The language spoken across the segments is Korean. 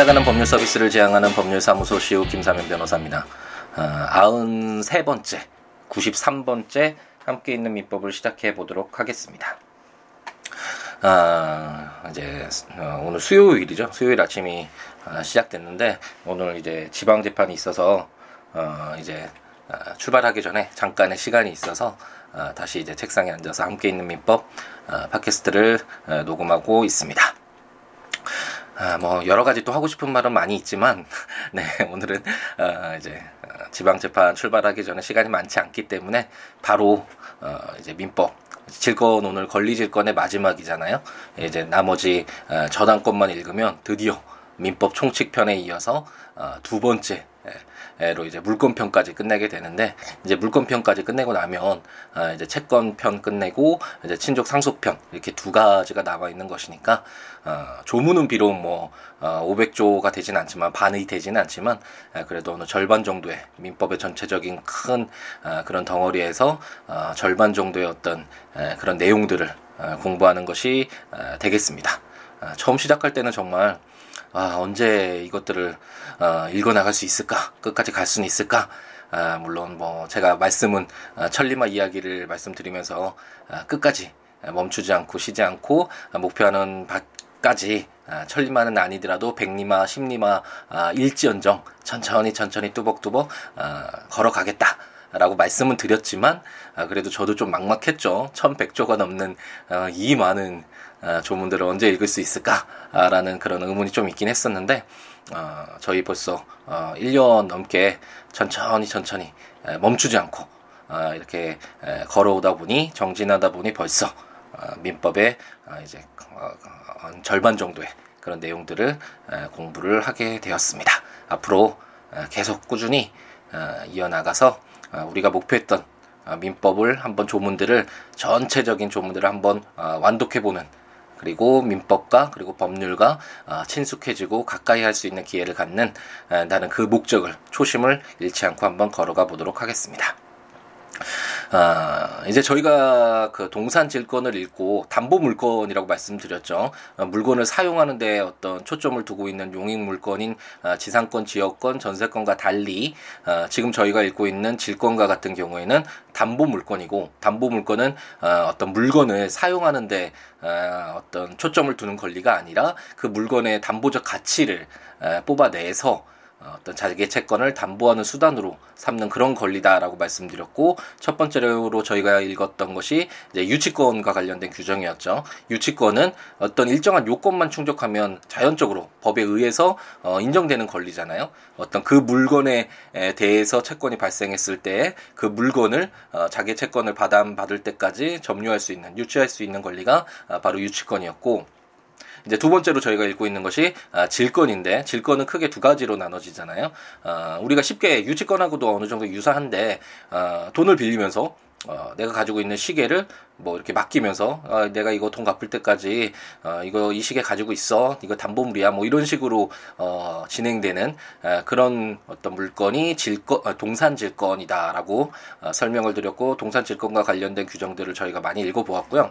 찾아가는 법률 서비스를 지향하는 법률사무소 시우 김사면 변호사입니다. 어, 93번째, 93번째 함께 있는 민법을 시작해 보도록 하겠습니다. 아, 이제 어, 오늘 수요일이죠. 수요일 아침이 아, 시작됐는데 오늘 이제 지방 재판이 있어서 어, 이제 아, 출발하기 전에 잠깐의 시간이 있어서 아, 다시 이제 책상에 앉아서 함께 있는 민법 아, 팟캐스트를 아, 녹음하고 있습니다. 아, 뭐 여러 가지 또 하고 싶은 말은 많이 있지만 네 오늘은 어, 이제 지방 재판 출발하기 전에 시간이 많지 않기 때문에 바로 어, 이제 민법 질건 오늘 권리 질건의 마지막이잖아요. 이제 나머지 어, 저당권만 읽으면 드디어 민법 총칙편에 이어서 어, 두 번째 로 이제 물권편까지 끝내게 되는데 이제 물권편까지 끝내고 나면 어, 이제 채권편 끝내고 이제 친족 상속편 이렇게 두 가지가 남아 있는 것이니까 어, 조문은 비록 뭐 어, 500조가 되진 않지만 반의 되지는 않지만 에, 그래도 어느 절반 정도의 민법의 전체적인 큰 어, 그런 덩어리에서 어, 절반 정도의 어떤 에, 그런 내용들을 어, 공부하는 것이 어, 되겠습니다. 어, 처음 시작할 때는 정말 아, 언제 이것들을 어, 읽어나갈 수 있을까? 끝까지 갈 수는 있을까? 아, 물론 뭐 제가 말씀은 아, 천리마 이야기를 말씀드리면서 아, 끝까지 멈추지 않고 쉬지 않고 아, 목표하는 바까지 아, 천리마는 아니더라도 백리마, 십리마 아, 일지언정 천천히 천천히 뚜벅뚜벅 아, 걸어가겠다. 라고 말씀은 드렸지만 아, 그래도 저도 좀 막막했죠. 1100조가 넘는 어, 이 많은 어, 조문들을 언제 읽을 수 있을까라는 그런 의문이 좀 있긴 했었는데 어, 저희 벌써 어, 1년 넘게 천천히 천천히 에, 멈추지 않고 어, 이렇게 에, 걸어오다 보니 정진하다 보니 벌써 어, 민법의 어, 이제 어, 어, 절반 정도의 그런 내용들을 에, 공부를 하게 되었습니다. 앞으로 에, 계속 꾸준히 어, 이어나가서 어, 우리가 목표했던 어, 민법을 한번 조문들을 전체적인 조문들을 한번 어, 완독해 보는 그리고 민법과 그리고 법률과 친숙해지고 가까이 할 수 있는 기회를 갖는 나는 그 목적을 초심을 잃지 않고 한번 걸어가 보도록 하겠습니다. 아, 이제 저희가 그 동산 질권을 읽고 담보 물건이라고 말씀드렸죠. 어, 물건을 사용하는데 어떤 초점을 두고 있는 용익 물건인 아, 지상권, 지역권, 전세권과 달리 아, 지금 저희가 읽고 있는 질권과 같은 경우에는 담보 물건이고 담보 물건은 어, 어떤 물건을 사용하는데 어, 어떤 초점을 두는 권리가 아니라 그 물건의 담보적 가치를 에, 뽑아내서 어, 어떤 자기 채권을 담보하는 수단으로 삼는 그런 권리다라고 말씀드렸고 첫 번째로 저희가 읽었던 것이 이제 유치권과 관련된 규정이었죠. 유치권은 어떤 일정한 요건만 충족하면 자연적으로 법에 의해서 어, 인정되는 권리잖아요. 어떤 그 물건에 대해서 채권이 발생했을 때 그 물건을 어, 자기 채권을 받아 받을 때까지 점유할 수 있는 유치할 수 있는 권리가 어, 바로 유치권이었고 이제 두 번째로 저희가 읽고 있는 것이 아, 질권인데 질권은 크게 두 가지로 나눠지잖아요. 아, 우리가 쉽게 유치권하고도 어느 정도 유사한데 아, 돈을 빌리면서 어, 내가 가지고 있는 시계를 뭐 이렇게 맡기면서 어, 내가 이거 돈 갚을 때까지 어, 이거 이 시계 가지고 있어 이거 담보물이야 뭐 이런 식으로 어, 진행되는 에, 그런 어떤 물건이 질권 어, 동산 질권이다라고 어, 설명을 드렸고 동산 질권과 관련된 규정들을 저희가 많이 읽어보았고요.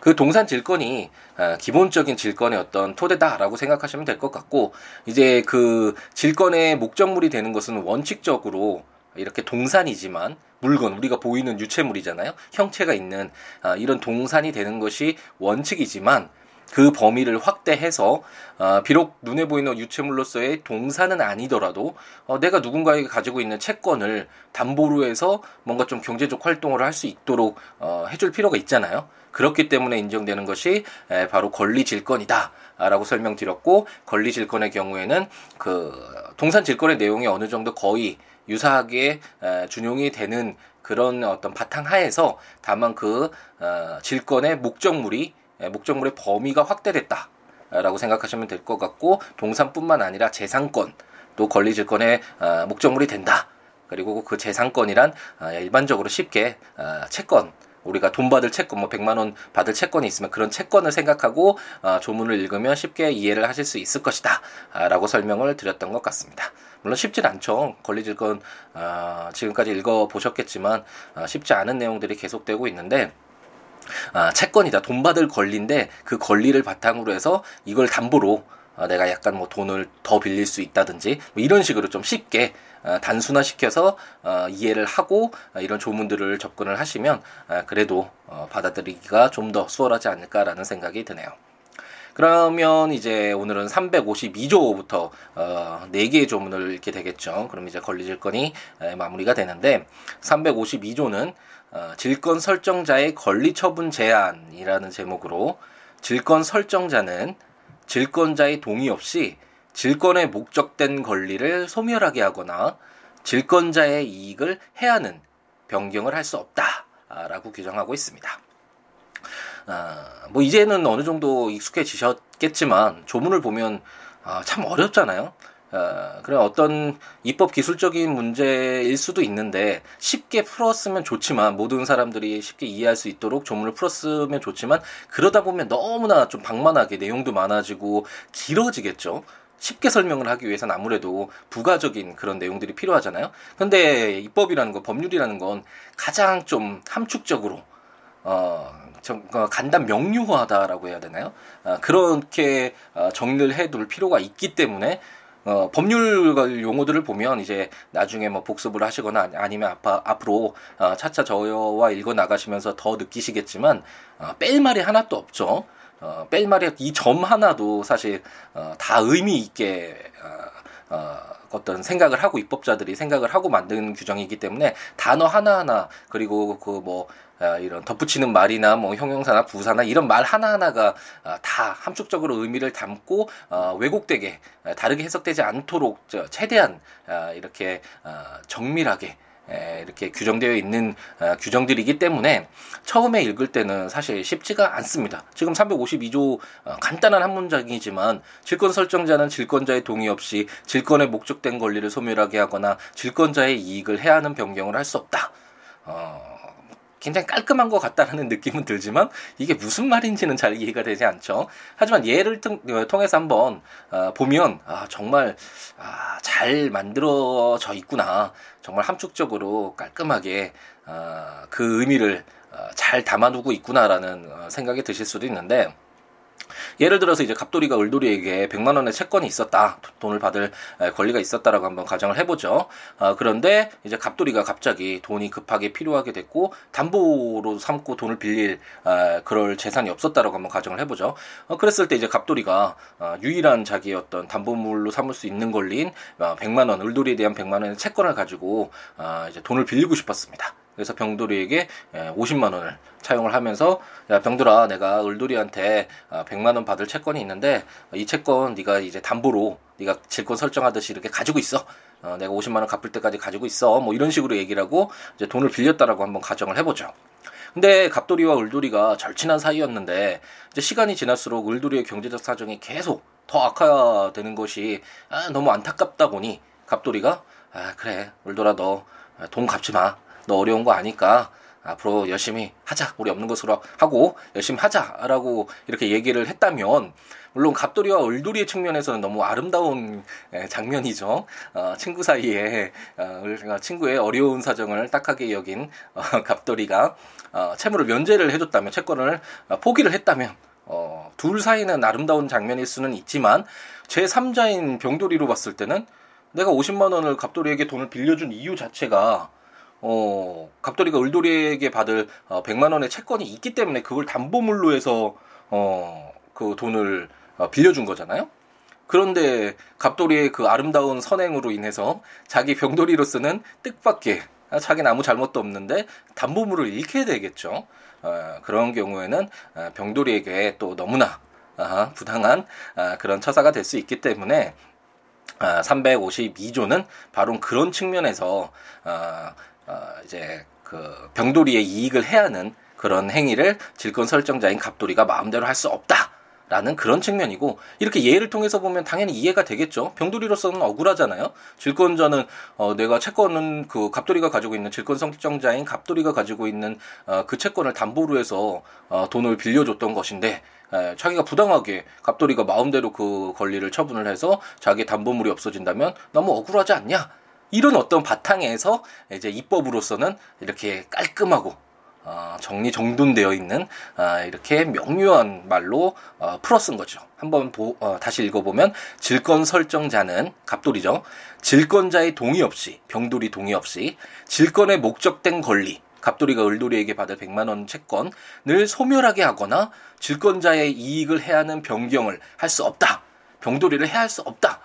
그 동산 질권이 어, 기본적인 질권의 어떤 토대다라고 생각하시면 될 것 같고 이제 그 질권의 목적물이 되는 것은 원칙적으로 이렇게 동산이지만 물건 우리가 보이는 유체물이잖아요. 형체가 있는 아, 이런 동산이 되는 것이 원칙이지만 그 범위를 확대해서 어, 비록 눈에 보이는 유체물로서의 동산은 아니더라도 어, 내가 누군가에게 가지고 있는 채권을 담보로 해서 뭔가 좀 경제적 활동을 할 수 있도록 어, 해줄 필요가 있잖아요. 그렇기 때문에 인정되는 것이 에, 바로 권리질권이다 라고 설명드렸고 권리질권의 경우에는 그 동산 질권의 내용이 어느 정도 거의 유사하게 준용이 되는 그런 어떤 바탕 하에서 다만 그 어, 질권의 목적물이 목적물의 범위가 확대됐다라고 생각하시면 될 것 같고 동산뿐만 아니라 재산권 또 권리질권의 어, 목적물이 된다. 그리고 그 재산권이란 어, 일반적으로 쉽게 채권 우리가 돈 받을 채권, 뭐 100만 원 받을 채권이 있으면 그런 채권을 생각하고 어, 조문을 읽으면 쉽게 이해를 하실 수 있을 것이다. 아, 라고 설명을 드렸던 것 같습니다. 물론 쉽진 않죠. 권리질권 어, 지금까지 읽어 보셨겠지만 어, 쉽지 않은 내용들이 계속되고 있는데 아, 채권이다. 돈 받을 권리인데 그 권리를 바탕으로 해서 이걸 담보로 어, 내가 약간 뭐 돈을 더 빌릴 수 있다든지 뭐 이런 식으로 좀 쉽게 어, 단순화시켜서 어, 이해를 하고 어, 이런 조문들을 접근을 하시면 어, 그래도 어, 받아들이기가 좀 더 수월하지 않을까라는 생각이 드네요. 그러면 이제 오늘은 352조부터 어, 4개의 조문을 읽게 되겠죠. 그럼 이제 권리질권이 에, 마무리가 되는데 352조는 어, 질권 설정자의 권리 처분 제한이라는 제목으로 질권 설정자는 질권자의 동의 없이 질권에 목적된 권리를 소멸하게 하거나 질권자의 이익을 해하는 변경을 할 수 없다라고 규정하고 있습니다. 아, 뭐 이제는 어느 정도 익숙해지셨겠지만 조문을 보면 아, 참 어렵잖아요. 어, 그래 어떤 입법 기술적인 문제일 수도 있는데 쉽게 풀었으면 좋지만 모든 사람들이 쉽게 이해할 수 있도록 조문을 풀었으면 좋지만 그러다 보면 너무나 좀 방만하게 내용도 많아지고 길어지겠죠. 쉽게 설명을 하기 위해서는 아무래도 부가적인 그런 내용들이 필요하잖아요. 근데 입법이라는 거, 법률이라는 건 가장 좀 함축적으로 어, 좀 어, 간단 명료하다라고 해야 되나요? 어, 그렇게 어, 정리를 해둘 필요가 있기 때문에 어, 법률 용어들을 보면 이제 나중에 뭐 복습을 하시거나 아니면 아파, 앞으로 어, 차차 저와 읽어 나가시면서 더 느끼시겠지만 어, 뺄 말이 하나도 없죠. 어, 뺄 말이 이 점 하나도 사실 어, 다 의미 있게 어, 어, 어떤 생각을 하고 입법자들이 생각을 하고 만든 규정이기 때문에 단어 하나하나 그리고 그뭐 어, 이런 덧붙이는 말이나 뭐 형용사나 부사나 이런 말 하나하나가 어, 다 함축적으로 의미를 담고 어, 왜곡되게 다르게 해석되지 않도록 최대한 이렇게 정밀하게 이렇게 규정되어 있는 규정들이기 때문에 처음에 읽을 때는 사실 쉽지가 않습니다. 지금 352조 간단한 한 문장이지만 질권 설정자는 질권자의 동의 없이 질권에 목적된 권리를 소멸하게 하거나 질권자의 이익을 해하는 변경을 할 수 없다. 어, 굉장히 깔끔한 것 같다라는 느낌은 들지만 이게 무슨 말인지는 잘 이해가 되지 않죠. 하지만 예를 어, 통해서 한번 어, 보면 아, 정말 아, 잘 만들어져 있구나. 정말 함축적으로 깔끔하게 아, 그 의미를 어, 잘 담아두고 있구나라는 어, 생각이 드실 수도 있는데 예를 들어서 이제 갑돌이가 을돌이에게 100만 원의 채권이 있었다. 돈을 받을 권리가 있었다라고 한번 가정을 해 보죠. 어, 그런데 이제 갑돌이가 갑자기 돈이 급하게 필요하게 됐고 담보로 삼고 돈을 빌릴 어, 그럴 재산이 없었다라고 한번 가정을 해 보죠. 어, 그랬을 때 이제 갑돌이가 어, 유일한 자기의 어떤 담보물로 삼을 수 있는 권리인 100만 어, 원, 을돌이에 대한 100만 원의 채권을 가지고 어, 이제 돈을 빌리고 싶었습니다. 그래서 병돌이에게 50만 원을 차용을 하면서 야 병돌아 내가 을돌이한테 100만 원 받을 채권이 있는데 이 채권 네가 이제 담보로 네가 질권 설정하듯이 이렇게 가지고 있어. 어, 내가 50만 원 갚을 때까지 가지고 있어. 뭐 이런 식으로 얘기를 하고 이제 돈을 빌렸다라고 한번 가정을 해보죠. 근데 갑돌이와 을돌이가 절친한 사이였는데 이제 시간이 지날수록 을돌이의 경제적 사정이 계속 더 악화되는 것이 아, 너무 안타깝다 보니 갑돌이가 아 그래 을돌아 너 돈 갚지 마. 너 어려운 거 아니까 앞으로 열심히 하자. 우리 없는 것으로 하고 열심히 하자라고 이렇게 얘기를 했다면 물론 갑돌이와 을돌이의 측면에서는 너무 아름다운 장면이죠. 어, 친구 사이에 어, 친구의 어려운 사정을 딱하게 여긴 어, 갑돌이가 어, 채무를 면제를 해줬다면 채권을 어, 포기를 했다면 어, 둘 사이는 아름다운 장면일 수는 있지만 제 3자인 병돌이로 봤을 때는 내가 50만 원을 갑돌이에게 돈을 빌려준 이유 자체가 어, 갑돌이가 을돌이에게 받을 어, 100만 원의 채권이 있기 때문에 그걸 담보물로 해서 어, 그 돈을 어, 빌려준 거잖아요. 그런데 갑돌이의 그 아름다운 선행으로 인해서 자기 병돌이로서는 뜻밖의 아, 자기는 아무 잘못도 없는데 담보물을 잃게 되겠죠. 어, 그런 경우에는 어, 병돌이에게 또 너무나 아, 부당한 아, 그런 처사가 될 수 있기 때문에 아, 352조는 바로 그런 측면에서 아, 어, 이제 그 병돌이의 이익을 해하는 그런 행위를 질권 설정자인 갑돌이가 마음대로 할 수 없다. 라는 그런 측면이고 이렇게 예를 통해서 보면 당연히 이해가 되겠죠. 병돌이로서는 억울하잖아요. 질권자는 어 내가 채권은 그 갑돌이가 가지고 있는 질권 설정자인 갑돌이가 가지고 있는 어 그 채권을 담보로 해서 어 돈을 빌려줬던 것인데 에, 자기가 부당하게 갑돌이가 마음대로 그 권리를 처분을 해서 자기 담보물이 없어진다면 너무 억울하지 않냐? 이런 어떤 바탕에서 이제 입법으로서는 이렇게 깔끔하고 어, 정리 정돈되어 있는 어, 이렇게 명료한 말로 어, 풀어 쓴 거죠. 한번 보, 어, 다시 읽어보면 질권 설정자는 갑돌이죠. 질권자의 동의 없이 병돌이 동의 없이 질권에 목적된 권리 갑돌이가 을돌이에게 받을 100만 원 채권을 소멸하게 하거나 질권자의 이익을 해하는 변경을 할 수 없다. 병돌이를 해할 수 없다.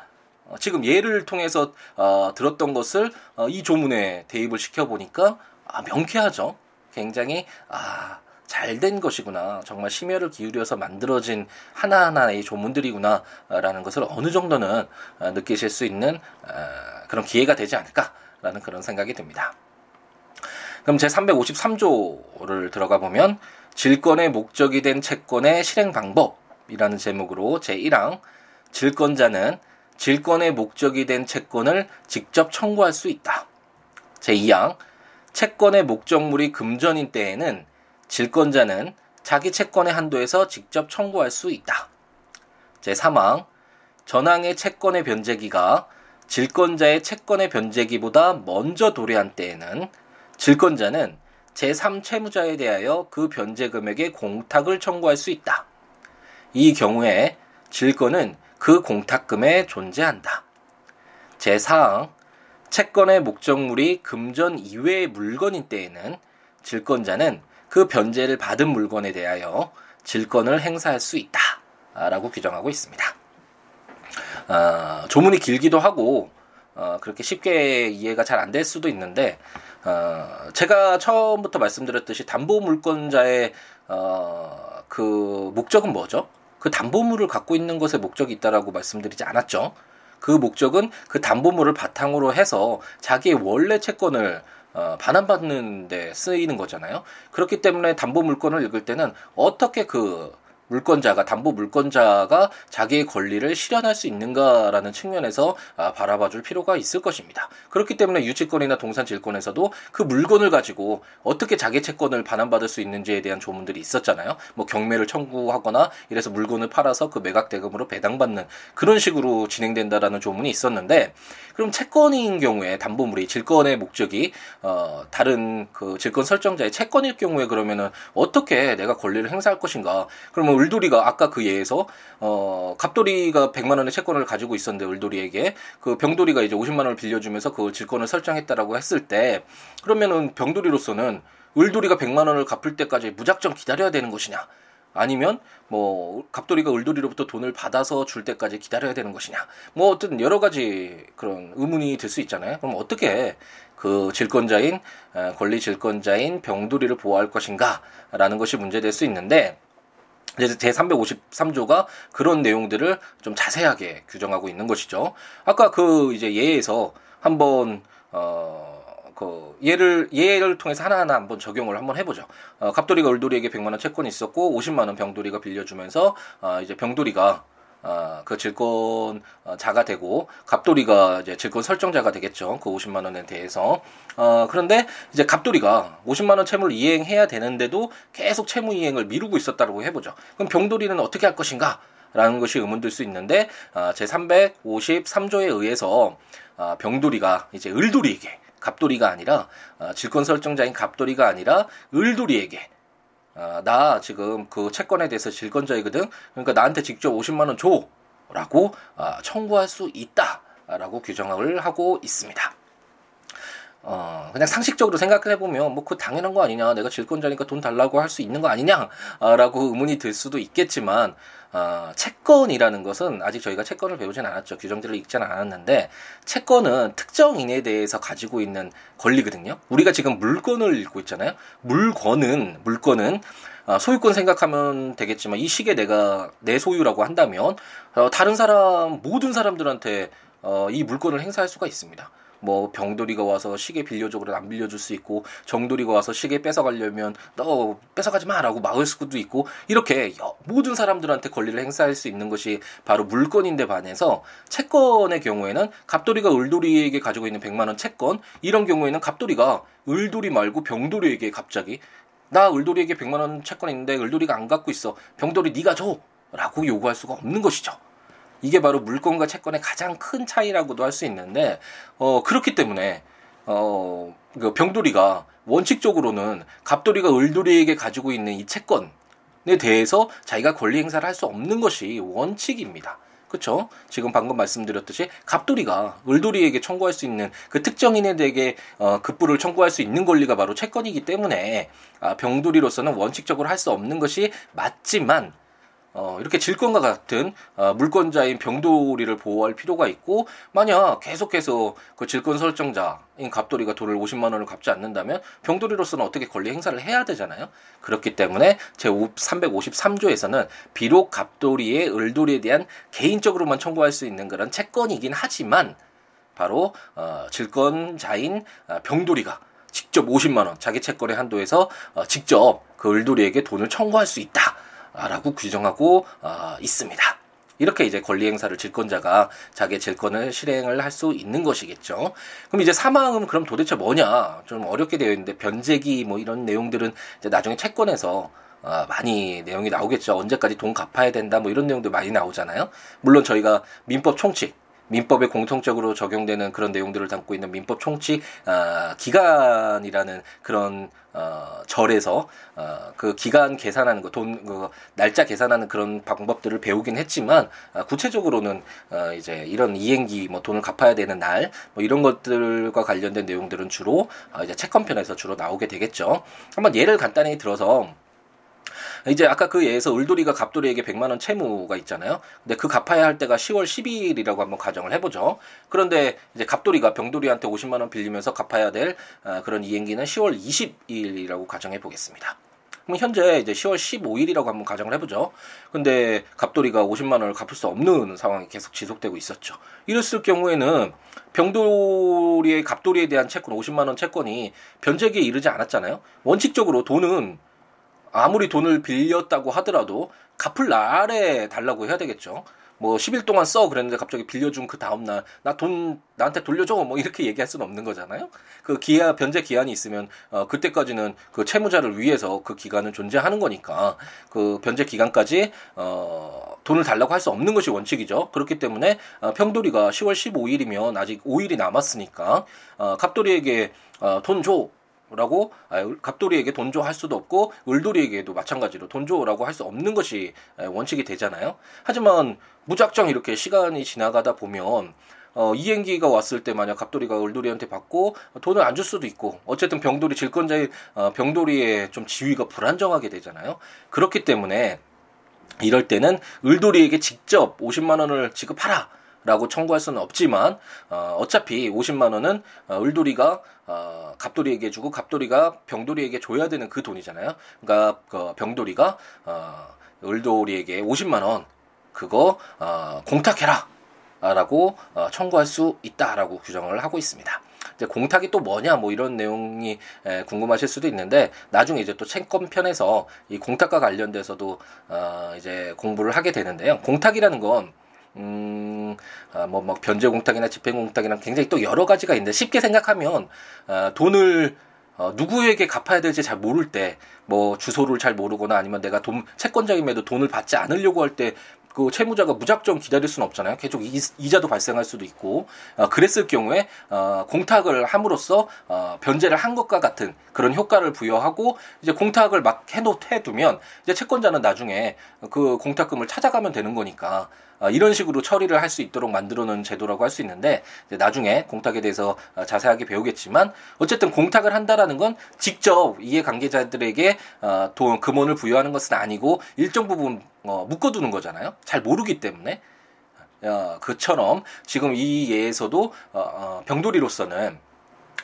어, 지금 예를 통해서 어, 들었던 것을 어, 이 조문에 대입을 시켜 보니까 아, 명쾌하죠. 굉장히 아, 잘 된 것이구나. 정말 심혈을 기울여서 만들어진 하나하나의 조문들이구나라는 것을 어느 정도는 어, 느끼실 수 있는 어, 그런 기회가 되지 않을까라는 그런 생각이 듭니다. 그럼 제 353조를 들어가 보면 질권의 목적이 된 채권의 실행 방법이라는 제목으로 제 1항 질권자는 질권의 목적이 된 채권을 직접 청구할 수 있다. 제 2항 채권의 목적물이 금전인 때에는 질권자는 자기 채권의 한도에서 직접 청구할 수 있다. 제 3항 전항의 채권의 변제기가 질권자의 채권의 변제기보다 먼저 도래한 때에는 질권자는 제3채무자에 대하여 그 변제 금액의 공탁을 청구할 수 있다. 이 경우에 질권은 그 공탁금에 존재한다. 제4항 채권의 목적물이 금전 이외의 물건인 때에는 질권자는 그 변제를 받은 물건에 대하여 질권을 행사할 수 있다. 라고 규정하고 있습니다. 어, 조문이 길기도 하고 어, 그렇게 쉽게 이해가 잘 안 될 수도 있는데 어, 제가 처음부터 말씀드렸듯이 담보 물권자의 어, 그 목적은 뭐죠? 그 담보물을 갖고 있는 것에 목적이 있다라고 말씀드리지 않았죠. 그 목적은 그 담보물을 바탕으로 해서 자기의 원래 채권을 어, 반환받는 데 쓰이는 거잖아요. 그렇기 때문에 담보 물건을 읽을 때는 어떻게 그 물권자가 담보 물권자가 자기의 권리를 실현할 수 있는가라는 측면에서 아, 바라봐줄 필요가 있을 것입니다. 그렇기 때문에 유치권이나 동산 질권에서도 그 물건을 가지고 어떻게 자기 채권을 반환받을 수 있는지에 대한 조문들이 있었잖아요. 뭐 경매를 청구하거나 이래서 물건을 팔아서 그 매각 대금으로 배당받는 그런 식으로 진행된다라는 조문이 있었는데 그럼 채권인 경우에 담보물이 질권의 목적이 어 다른 그 질권 설정자의 채권일 경우에 그러면은 어떻게 내가 권리를 행사할 것인가? 그러면 을돌이가 아까 그 예에서 어 갑돌이가 100만 원의 채권을 가지고 있었는데 을돌이에게 그 병돌이가 이제 50만 원을 빌려주면서 그 질권을 설정했다라고 했을 때 그러면은 병돌이로서는 을돌이가 100만 원을 갚을 때까지 무작정 기다려야 되는 것이냐? 아니면 뭐 갑돌이가 을돌이로부터 돈을 받아서 줄 때까지 기다려야 되는 것이냐 뭐 어떤 여러 가지 그런 의문이 들 수 있잖아요 그럼 어떻게 그 질권자인 권리 질권자인 병돌이를 보호할 것인가라는 것이 문제될 수 있는데 이제 제 353조가 그런 내용들을 좀 자세하게 규정하고 있는 것이죠. 아까 그 이제 예에서 한번 어. 그 예를 예를 통해서 하나하나 한번 적용을 한번 해보죠. 어, 갑돌이가 을돌이에게 100만 원 채권이 있었고 50만 원 병돌이가 빌려주면서 어, 이제 병돌이가 어, 그 질권자가 되고 갑돌이가 이제 질권 설정자가 되겠죠. 그 50만 원에 대해서. 어, 그런데 이제 갑돌이가 50만 원 채무를 이행해야 되는데도 계속 채무 이행을 미루고 있었다고 해보죠. 그럼 병돌이는 어떻게 할 것인가? 라는 것이 의문될 수 있는데 어, 제 353조에 의해서 어, 병돌이가 이제 을돌이에게 갑돌이가 아니라 어, 질권 설정자인 갑돌이가 아니라 을돌이에게 아, 나 지금 그 채권에 대해서 질권자이거든. 그러니까 나한테 직접 50만 원 줘 라고 아, 청구할 수 있다라고 규정을 하고 있습니다. 어, 그냥 상식적으로 생각을 해보면, 뭐, 그 당연한 거 아니냐. 내가 질권자니까 돈 달라고 할 수 있는 거 아니냐. 라고 의문이 들 수도 있겠지만, 어, 채권이라는 것은 아직 저희가 채권을 배우진 않았죠. 규정들을 읽지는 않았는데, 채권은 특정인에 대해서 가지고 있는 권리거든요. 우리가 지금 물건을 읽고 있잖아요. 물건은, 물건은, 어, 소유권 생각하면 되겠지만, 이 시계 내가 내 소유라고 한다면, 어, 다른 사람, 모든 사람들한테, 어, 이 물건을 행사할 수가 있습니다. 뭐 병돌이가 와서 시계 빌려줘 그래 안 빌려줄 수 있고 정돌이가 와서 시계 뺏어가려면 너 뺏어가지 마라고 막을 수도 있고 이렇게 모든 사람들한테 권리를 행사할 수 있는 것이 바로 물건인데 반해서 채권의 경우에는 갑돌이가 을돌이에게 가지고 있는 100만 원 채권 이런 경우에는 갑돌이가 을돌이 말고 병돌이에게 갑자기 나 을돌이에게 100만 원 채권 있는데 을돌이가 안 갖고 있어 병돌이 네가 줘 라고 요구할 수가 없는 것이죠. 이게 바로 물건과 채권의 가장 큰 차이라고도 할 수 있는데 어 그렇기 때문에 어, 그 병돌이가 원칙적으로는 갑돌이가 을돌이에게 가지고 있는 이 채권에 대해서 자기가 권리 행사를 할 수 없는 것이 원칙입니다. 그렇죠? 지금 방금 말씀드렸듯이 갑돌이가 을돌이에게 청구할 수 있는 그 특정인에게 어, 급부를 청구할 수 있는 권리가 바로 채권이기 때문에 아, 병돌이로서는 원칙적으로 할 수 없는 것이 맞지만 어, 이렇게 질권과 같은 어, 물권자인 병돌이를 보호할 필요가 있고 만약 계속해서 그 질권 설정자인 갑돌이가 돈을 50만 원을 갚지 않는다면 병돌이로서는 어떻게 권리 행사를 해야 되잖아요. 그렇기 때문에 제 353조에서는 비록 갑돌이의 을돌이에 대한 개인적으로만 청구할 수 있는 그런 채권이긴 하지만 바로 어, 질권자인 어, 병돌이가 직접 50만 원 자기 채권의 한도에서 어, 직접 그 을돌이에게 돈을 청구할 수 있다. 라고 규정하고 어, 있습니다. 이렇게 이제 권리 행사를 질권자가 자기의 질권을 실행을 할 수 있는 것이겠죠. 그럼 이제 사망은 그럼 도대체 뭐냐? 좀 어렵게 되어 있는데 변제기 뭐 이런 내용들은 이제 나중에 채권에서 어, 많이 내용이 나오겠죠. 언제까지 돈 갚아야 된다 뭐 이런 내용도 많이 나오잖아요. 물론 저희가 민법 총칙 민법에 공통적으로 적용되는 그런 내용들을 담고 있는 민법 총칙 어, 기간이라는 그런 어, 절에서 어, 그 기간 계산하는 거, 돈, 그 날짜 계산하는 그런 방법들을 배우긴 했지만 어, 구체적으로는 어, 이제 이런 이행기 뭐 돈을 갚아야 되는 날 뭐 이런 것들과 관련된 내용들은 주로 어, 이제 채권편에서 주로 나오게 되겠죠. 한번 예를 간단히 들어서 이제 아까 그 예에서 을돌이가 갑돌이에게 100만 원 채무가 있잖아요. 근데 그 갚아야 할 때가 10월 12일이라고 한번 가정을 해보죠. 그런데 이제 갑돌이가 병돌이한테 50만 원 빌리면서 갚아야 될 어, 그런 이행기는 10월 20일이라고 가정해 보겠습니다. 그럼 현재 이제 10월 15일이라고 한번 가정을 해보죠. 근데 갑돌이가 50만 원을 갚을 수 없는 상황이 계속 지속되고 있었죠. 이랬을 경우에는 병돌이의 갑돌이에 대한 채권 50만 원 채권이 변제기에 이르지 않았잖아요. 원칙적으로 돈은 아무리 돈을 빌렸다고 하더라도 갚을 날에 달라고 해야 되겠죠. 뭐 10일 동안 써 그랬는데 갑자기 빌려준 그 다음 날 나 돈 나한테 돌려줘 뭐 이렇게 얘기할 수는 없는 거잖아요. 그 기한 변제 기한이 있으면 어 그때까지는 그 채무자를 위해서 그 기간은 존재하는 거니까 그 변제 기간까지 어 돈을 달라고 할 수 없는 것이 원칙이죠. 그렇기 때문에 어 평돌이가 10월 15일이면 아직 5일이 남았으니까 어 갑돌이에게 어 돈 줘. 라고 아, 갑돌이에게 돈줘 할 수도 없고 을돌이에게도 마찬가지로 돈 줘라고 할 수 없는 것이 원칙이 되잖아요. 하지만 무작정 이렇게 시간이 지나가다 보면 어, 이행기가 왔을 때 만약 갑돌이가 을돌이한테 받고 돈을 안 줄 수도 있고 어쨌든 병돌이 질권자의 어, 병돌이의 좀 지위가 불안정하게 되잖아요. 그렇기 때문에 이럴 때는 을돌이에게 직접 50만 원을 지급하라. 라고 청구할 수는 없지만 어, 어차피 50만 원은 어, 을돌이가 어, 갑돌이에게 주고 갑돌이가 병돌이에게 줘야 되는 그 돈이잖아요. 그러니까 그 병돌이가 어, 을돌이에게 50만 원 그거 어, 공탁해라. 라고 어, 청구할 수 있다라고 규정을 하고 있습니다. 이제 공탁이 또 뭐냐 뭐 이런 내용이 에, 궁금하실 수도 있는데 나중에 이제 또 채권 편에서 이 공탁과 관련돼서도 어, 이제 공부를 하게 되는데요. 공탁이라는 건 음, 아, 뭐, 뭐, 변제공탁이나 집행공탁이나 굉장히 또 여러 가지가 있는데 쉽게 생각하면, 아, 돈을, 어, 누구에게 갚아야 될지 잘 모를 때, 뭐, 주소를 잘 모르거나 아니면 내가 돈, 채권자임에도 돈을 받지 않으려고 할 때, 그 채무자가 무작정 기다릴 수는 없잖아요. 계속 이, 자도 발생할 수도 있고, 어, 그랬을 경우에, 어, 공탁을 함으로써, 어, 변제를 한 것과 같은 그런 효과를 부여하고, 이제 공탁을 막 해놓, 해두면, 이제 채권자는 나중에 그 공탁금을 찾아가면 되는 거니까, 어, 이런 식으로 처리를 할 수 있도록 만들어 놓은 제도라고 할 수 있는데 나중에 공탁에 대해서 어, 자세하게 배우겠지만 어쨌든 공탁을 한다라는 건 직접 이해 관계자들에게 어, 돈 금원을 부여하는 것은 아니고 일정 부분 어, 묶어두는 거잖아요. 잘 모르기 때문에 어, 그처럼 지금 이 예에서도 어, 어, 병돌이로서는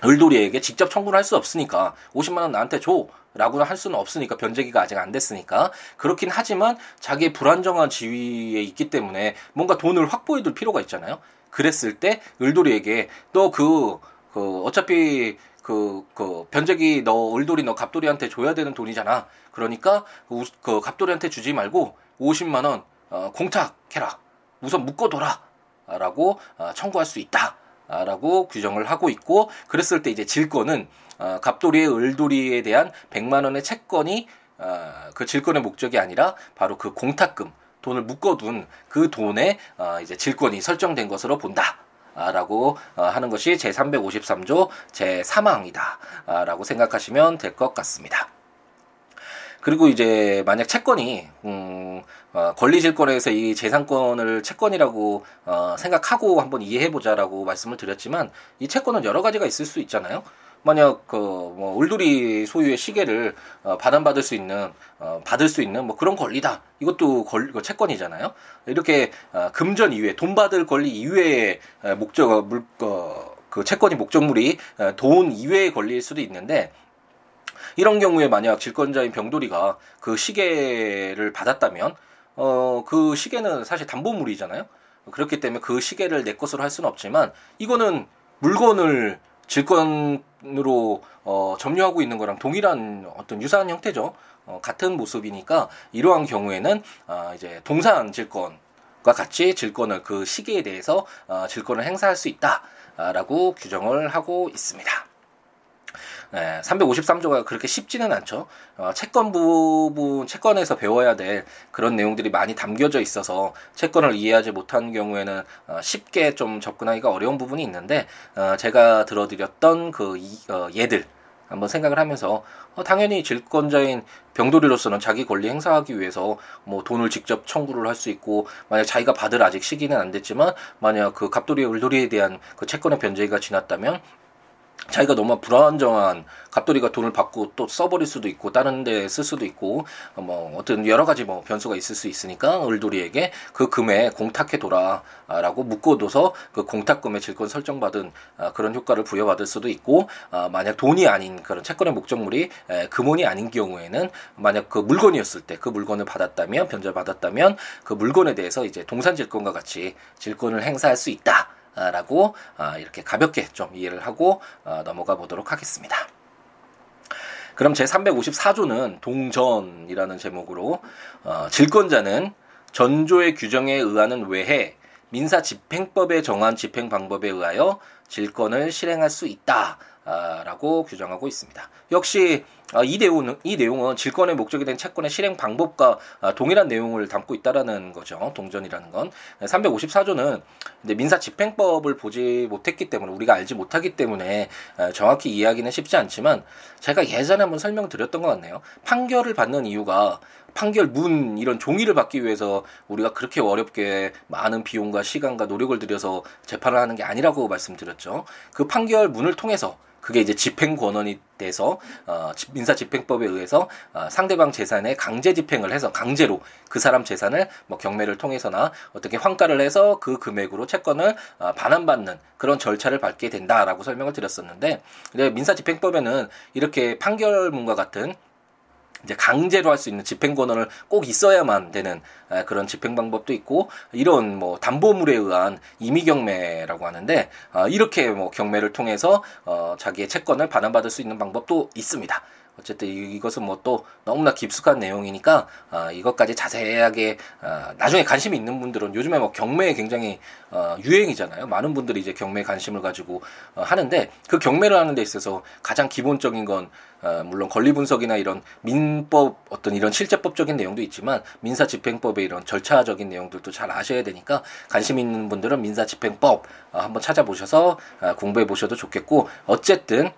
을돌이에게 직접 청구를 할 수 없으니까 50만 원 나한테 줘. 라고 할 수는 없으니까 변제기가 아직 안 됐으니까 그렇긴 하지만 자기의 불안정한 지위에 있기 때문에 뭔가 돈을 확보해 둘 필요가 있잖아요. 그랬을 때 을돌이에게 너그 그 어차피 그, 그, 변제기 너, 을돌이 너 갑돌이한테 줘야 되는 돈이잖아. 그러니까, 그, 그 갑돌이한테 주지 말고 50만원, 어, 공탁해라. 우선 묶어둬라. 라고 어, 청구할 수 있다. 라고 규정을 하고 있고, 그랬을 때 이제 질권은 어, 갑돌이의 을돌이에 대한 100만 원의 채권이 어, 그 질권의 목적이 아니라 바로 그 공탁금 돈을 묶어둔 그 돈에 어, 이제 질권이 설정된 것으로 본다. 라고 어, 하는 것이 제353조 제3항이다 라고 생각하시면 될 것 같습니다. 그리고 이제 만약 채권이 음, 어, 권리질권에서 이 재산권을 채권이라고 어, 생각하고 한번 이해해보자라고 말씀을 드렸지만 이 채권은 여러 가지가 있을 수 있잖아요. 만약 그뭐 울두리 소유의 시계를 어, 반환받을 수 있는 어, 받을 수 있는 뭐 그런 권리다. 이것도 권그 채권이잖아요. 이렇게 어, 금전 이외 돈 받을 권리 이외의 목적 물 어, 그 채권이 목적물이 돈 이외의 권리일 수도 있는데 이런 경우에 만약 질권자인 병돌이가 그 시계를 받았다면 어 그 시계는 사실 담보물이잖아요. 그렇기 때문에 그 시계를 내 것으로 할 수는 없지만 이거는 물건을 질권으로 어, 점유하고 있는 거랑 동일한 어떤 유사한 형태죠. 어, 같은 모습이니까 이러한 경우에는 아, 이제 동산 질권 과 같이 질권을 그 시기에 대해서 어, 질권을 행사할 수 있다라고 규정을 하고 있습니다. 네, 353조가 그렇게 쉽지는 않죠. 어, 채권 부분, 채권에서 배워야 될 그런 내용들이 많이 담겨져 있어서 채권을 이해하지 못한 경우에는 어, 쉽게 좀 접근하기가 어려운 부분이 있는데 어, 제가 들어드렸던 그 이, 어, 예들 한번 생각을 하면서 어, 당연히 질권자인 병돌이로서는 자기 권리 행사하기 위해서 뭐 돈을 직접 청구를 할 수 있고 만약 자기가 받을 아직 시기는 안 됐지만 만약 그 갑돌이 을돌이에 대한 그 채권의 변제가 지났다면 자기가 너무 불안정한 갑돌이가 돈을 받고 또 써버릴 수도 있고 다른 데 쓸 수도 있고 뭐 어떤 여러 가지 뭐 변수가 있을 수 있으니까 을돌이에게 그 금에 공탁해 둬라라고 묶어둬서 그 공탁금에 질권 설정받은 아, 그런 효과를 부여받을 수도 있고 아, 만약 돈이 아닌 그런 채권의 목적물이 금원이 아닌 경우에는 만약 그 물건이었을 때 그 물건을 받았다면 변제 받았다면 그 물건에 대해서 이제 동산 질권과 같이 질권을 행사할 수 있다. 라고 아, 이렇게 가볍게 좀 이해를 하고 아, 넘어가 보도록 하겠습니다. 그럼 제 354조는 동전이라는 제목으로 어, 질권자는 전조의 규정에 의하는 외에 민사 집행법에 정한 집행 방법에 의하여 질권을 실행할 수 있다. 라고 규정하고 있습니다. 역시 아, 이 내용은 이 내용은 질권의 목적이 된 채권의 실행 방법과 아, 동일한 내용을 담고 있다라는 거죠. 동전이라는 건 354조는 민사 집행법을 보지 못했기 때문에 우리가 알지 못하기 때문에 아, 정확히 이해하기는 쉽지 않지만 제가 예전에 한번 설명드렸던 것 같네요. 판결을 받는 이유가 판결 문 이런 종이를 받기 위해서 우리가 그렇게 어렵게 많은 비용과 시간과 노력을 들여서 재판을 하는 게 아니라고 말씀드렸죠. 그 판결 문을 통해서 그게 이제 집행 권한이 돼서 어, 민사 집행법에 의해서 어, 상대방 재산에 강제 집행을 해서 강제로 그 사람 재산을 뭐 경매를 통해서나 어떻게 환가를 해서 그 금액으로 채권을 어, 반환받는 그런 절차를 밟게 된다라고 설명을 드렸었는데 민사 집행법에는 이렇게 판결문과 같은 이제 강제로 할 수 있는 집행 권한을 꼭 있어야만 되는 그런 집행 방법도 있고 이런 뭐 담보물에 의한 임의 경매라고 하는데 어, 이렇게 뭐 경매를 통해서 어 자기의 채권을 반환받을 수 있는 방법도 있습니다. 어쨌든 이것은 뭐 또 너무나 깊숙한 내용이니까 어, 이것까지 자세하게 어, 나중에 관심이 있는 분들은 요즘에 뭐 경매에 굉장히 어, 유행이잖아요. 많은 분들이 이제 경매에 관심을 가지고 어, 하는데 그 경매를 하는 데 있어서 가장 기본적인 건 어, 물론 권리 분석이나 이런 민법 어떤 이런 실제법적인 내용도 있지만 민사 집행법의 이런 절차적인 내용들도 잘 아셔야 되니까 관심 있는 분들은 민사 집행법 어, 한번 찾아보셔서 어, 공부해 보셔도 좋겠고 어쨌든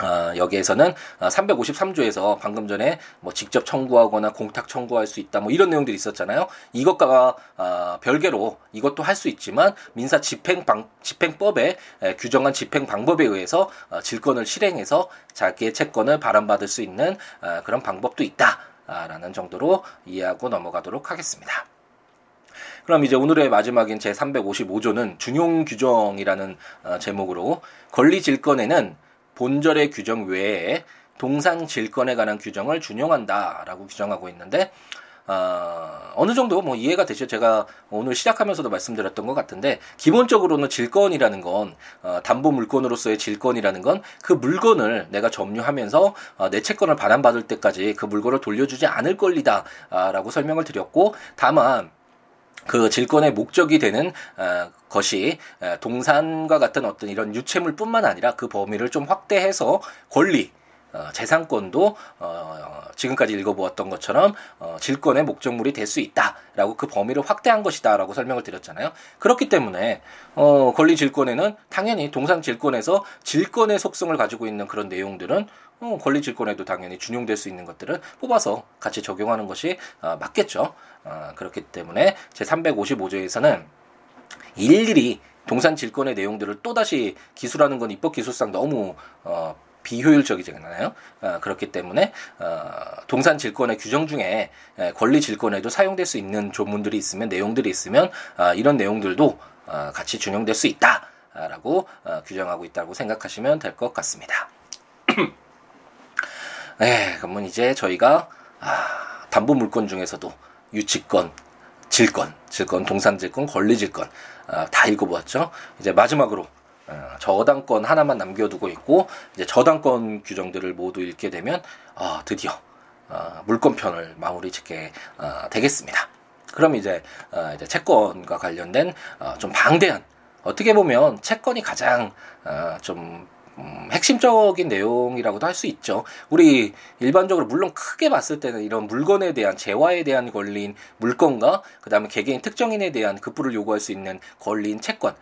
어, 여기에서는 353조에서 어, 방금 전에 뭐 직접 청구하거나 공탁 청구할 수 있다 뭐 이런 내용들이 있었잖아요. 이것과 어, 별개로 이것도 할 수 있지만 민사 집행 방 집행법에 에, 규정한 집행 방법에 의해서 어, 질권을 실행해서 자기의 채권을 발환받을 수 있는 어, 그런 방법도 있다라는 정도로 이해하고 넘어가도록 하겠습니다. 그럼 이제 오늘의 마지막인 제 355조는 준용 규정이라는 어, 제목으로 권리 질권에는 본절의 규정 외에 동상 질권에 관한 규정을 준용한다라고 규정하고 있는데 어, 어느 정도 뭐 이해가 되죠. 제가 오늘 시작하면서도 말씀드렸던 것 같은데 기본적으로는 질권이라는 건 어, 담보 물건으로서의 질권이라는 건 그 물건을 내가 점유하면서 어, 내 채권을 반환받을 때까지 그 물건을 돌려주지 않을 권리다라고 설명을 드렸고 다만 그 질권의 목적이 되는 어, 것이 동산과 같은 어떤 이런 유체물뿐만 아니라 그 범위를 좀 확대해서 권리 어, 재산권도 어, 지금까지 읽어보았던 것처럼 어, 질권의 목적물이 될 수 있다라고 그 범위를 확대한 것이다라고 설명을 드렸잖아요. 그렇기 때문에 어, 권리 질권에는 당연히 동상 질권에서 질권의 속성을 가지고 있는 그런 내용들은 어, 권리 질권에도 당연히 준용될 수 있는 것들을 뽑아서 같이 적용하는 것이 어, 맞겠죠. 어, 그렇기 때문에 제 355조에서는 일일이 동산 질권의 내용들을 또다시 기술하는 건 입법 기술상 너무 어, 비효율적이잖아요. 어, 그렇기 때문에 어, 동산 질권의 규정 중에 에, 권리 질권에도 사용될 수 있는 조문들이 있으면 내용들이 있으면 어, 이런 내용들도 어, 같이 준용될 수 있다라고 어, 규정하고 있다고 생각하시면 될 것 같습니다. 네, 그러면 이제 저희가 아, 담보 물건 중에서도 유치권, 질권, 질권, 동산질권, 권리질권 아, 다 읽어보았죠. 이제 마지막으로 어, 저당권 하나만 남겨두고 있고 이제 저당권 규정들을 모두 읽게 되면 아, 드디어 어, 물권편을 마무리 짓게 어, 되겠습니다. 그럼 이제 어, 이제 채권과 관련된 어, 좀 방대한 어떻게 보면 채권이 가장 어, 좀 음, 핵심적인 내용이라고도 할 수 있죠. 우리 일반적으로 물론 크게 봤을 때는 이런 물건에 대한 재화에 대한 권리인 물건과 그다음에 개개인 특정인에 대한 급부를 요구할 수 있는 권리인 채권.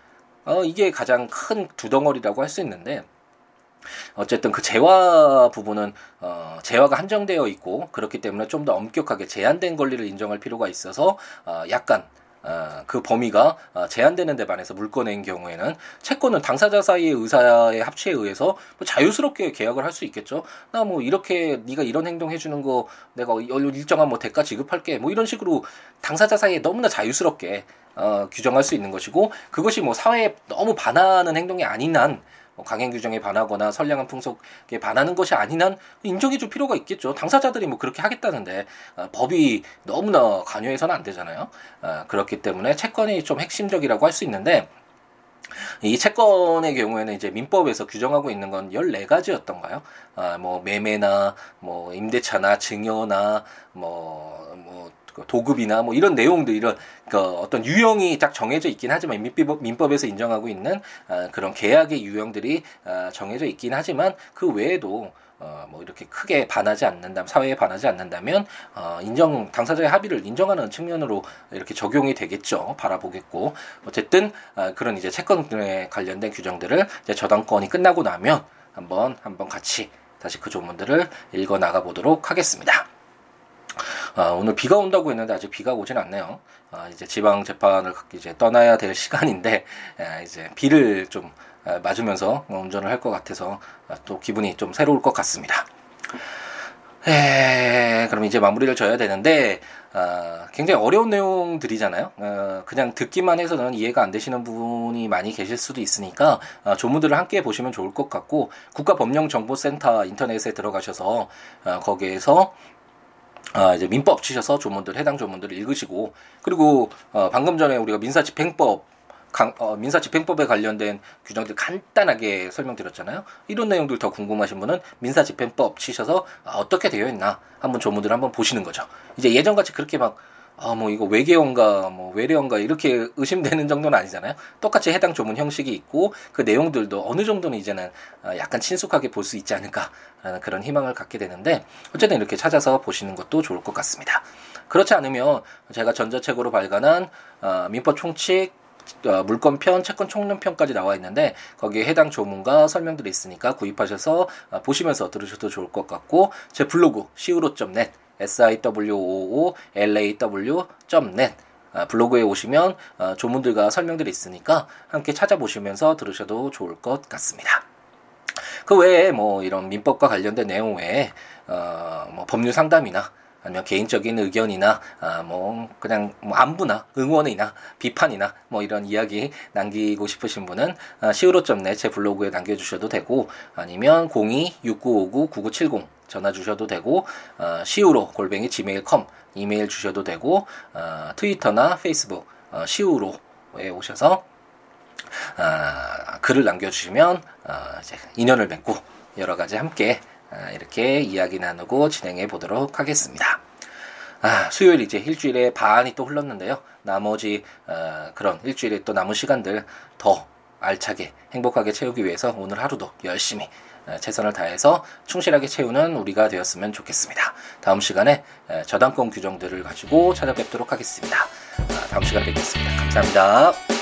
어, 이게 가장 큰 두 덩어리라고 할 수 있는데 어쨌든 그 재화 부분은 어, 재화가 한정되어 있고 그렇기 때문에 좀 더 엄격하게 제한된 권리를 인정할 필요가 있어서 어, 약간 어, 그 범위가 어, 제한되는 데 반해서 물건인 경우에는 채권은 당사자 사이의 의사의 합치에 의해서 뭐 자유스럽게 계약을 할 수 있겠죠. 나 뭐 이렇게 네가 이런 행동 해주는 거 내가 일정한 뭐 대가 지급할게 뭐 이런 식으로 당사자 사이에 너무나 자유스럽게 어, 규정할 수 있는 것이고 그것이 뭐 사회에 너무 반하는 행동이 아닌 한뭐 강행 규정에 반하거나 선량한 풍속에 반하는 것이 아닌 한 인정해 줄 필요가 있겠죠. 당사자들이 뭐 그렇게 하겠다는데 어, 법이 너무나 관여해서는 안 되잖아요. 어, 그렇기 때문에 채권이 좀 핵심적이라고 할 수 있는데 이 채권의 경우에는 이제 민법에서 규정하고 있는 건 14가지였던가요? 아, 뭐, 매매나, 뭐, 임대차나, 증여나, 뭐, 뭐, 그 도급이나 뭐 이런 내용들 이런 그 어떤 유형이 딱 정해져 있긴 하지만 민법 민법에서 인정하고 있는 어, 그런 계약의 유형들이 어, 정해져 있긴 하지만 그 외에도 어, 뭐 이렇게 크게 반하지 않는다면 사회에 반하지 않는다면 어, 인정 당사자의 합의를 인정하는 측면으로 이렇게 적용이 되겠죠 바라보겠고 어쨌든 어, 그런 이제 채권에 관련된 규정들을 이제 저당권이 끝나고 나면 한번 한번 같이 다시 그 조문들을 읽어 나가 보도록 하겠습니다. 아, 오늘 비가 온다고 했는데 아직 비가 오진 않네요. 아, 이제 지방 재판을 이제 떠나야 될 시간인데 아, 이제 비를 좀 아, 맞으면서 운전을 할 것 같아서 아, 또 기분이 좀 새로울 것 같습니다. 에, 그럼 이제 마무리를 져야 되는데 어, 굉장히 어려운 내용들이잖아요. 어, 그냥 듣기만 해서는 이해가 안 되시는 부분이 많이 계실 수도 있으니까 어, 조문들을 함께 보시면 좋을 것 같고 국가법령정보센터 인터넷에 들어가셔서 어, 거기에서 아, 이제 민법 치셔서 조문들 해당 조문들을 읽으시고 그리고 어, 방금 전에 우리가 민사집행법 강, 어, 민사집행법에 관련된 규정들 간단하게 설명드렸잖아요. 이런 내용들 더 궁금하신 분은 민사집행법 치셔서 아, 어떻게 되어 있나 한번 조문들을 한번 보시는 거죠. 이제 예전같이 그렇게 막 아, 뭐, 이거 외계어인가, 뭐, 외래어인가, 이렇게 의심되는 정도는 아니잖아요. 똑같이 해당 조문 형식이 있고, 그 내용들도 어느 정도는 이제는 아, 약간 친숙하게 볼 수 있지 않을까라는 그런 희망을 갖게 되는데, 어쨌든 이렇게 찾아서 보시는 것도 좋을 것 같습니다. 그렇지 않으면 제가 전자책으로 발간한 어, 민법 총칙 어, 물권편, 채권 총론편까지 나와 있는데 거기에 해당 조문과 설명들이 있으니까 구입하셔서 어, 보시면서 들으셔도 좋을 것 같고 제 블로그 siwo.net siwoolaw.net 아, 블로그에 오시면 어, 조문들과 설명들이 있으니까 함께 찾아보시면서 들으셔도 좋을 것 같습니다. 그 외에 뭐 이런 민법과 관련된 내용 외에 어, 뭐 법률 상담이나 아니면 개인적인 의견이나 아, 뭐 그냥 뭐 안부나 응원이나 비판이나 뭐 이런 이야기 남기고 싶으신 분은 아, 시우로.net 제 블로그에 남겨주셔도 되고 아니면 02-6959-9970 전화 주셔도 되고 어, 시우로 골뱅이 gmail.com 이메일 주셔도 되고 어, 트위터나 페이스북 어, 시우로에 오셔서 어, 글을 남겨주시면 어, 이제 인연을 맺고 여러 가지 함께 어, 이렇게 이야기 나누고 진행해 보도록 하겠습니다. 아, 수요일 이제 일주일에 반이 또 흘렀는데요. 나머지 어, 그런 일주일에 또 남은 시간들 더 알차게 행복하게 채우기 위해서 오늘 하루도 열심히 최선을 다해서 충실하게 채우는 우리가 되었으면 좋겠습니다. 다음 시간에 저당권 규정들을 가지고 찾아뵙도록 하겠습니다. 다음 시간에 뵙겠습니다. 감사합니다.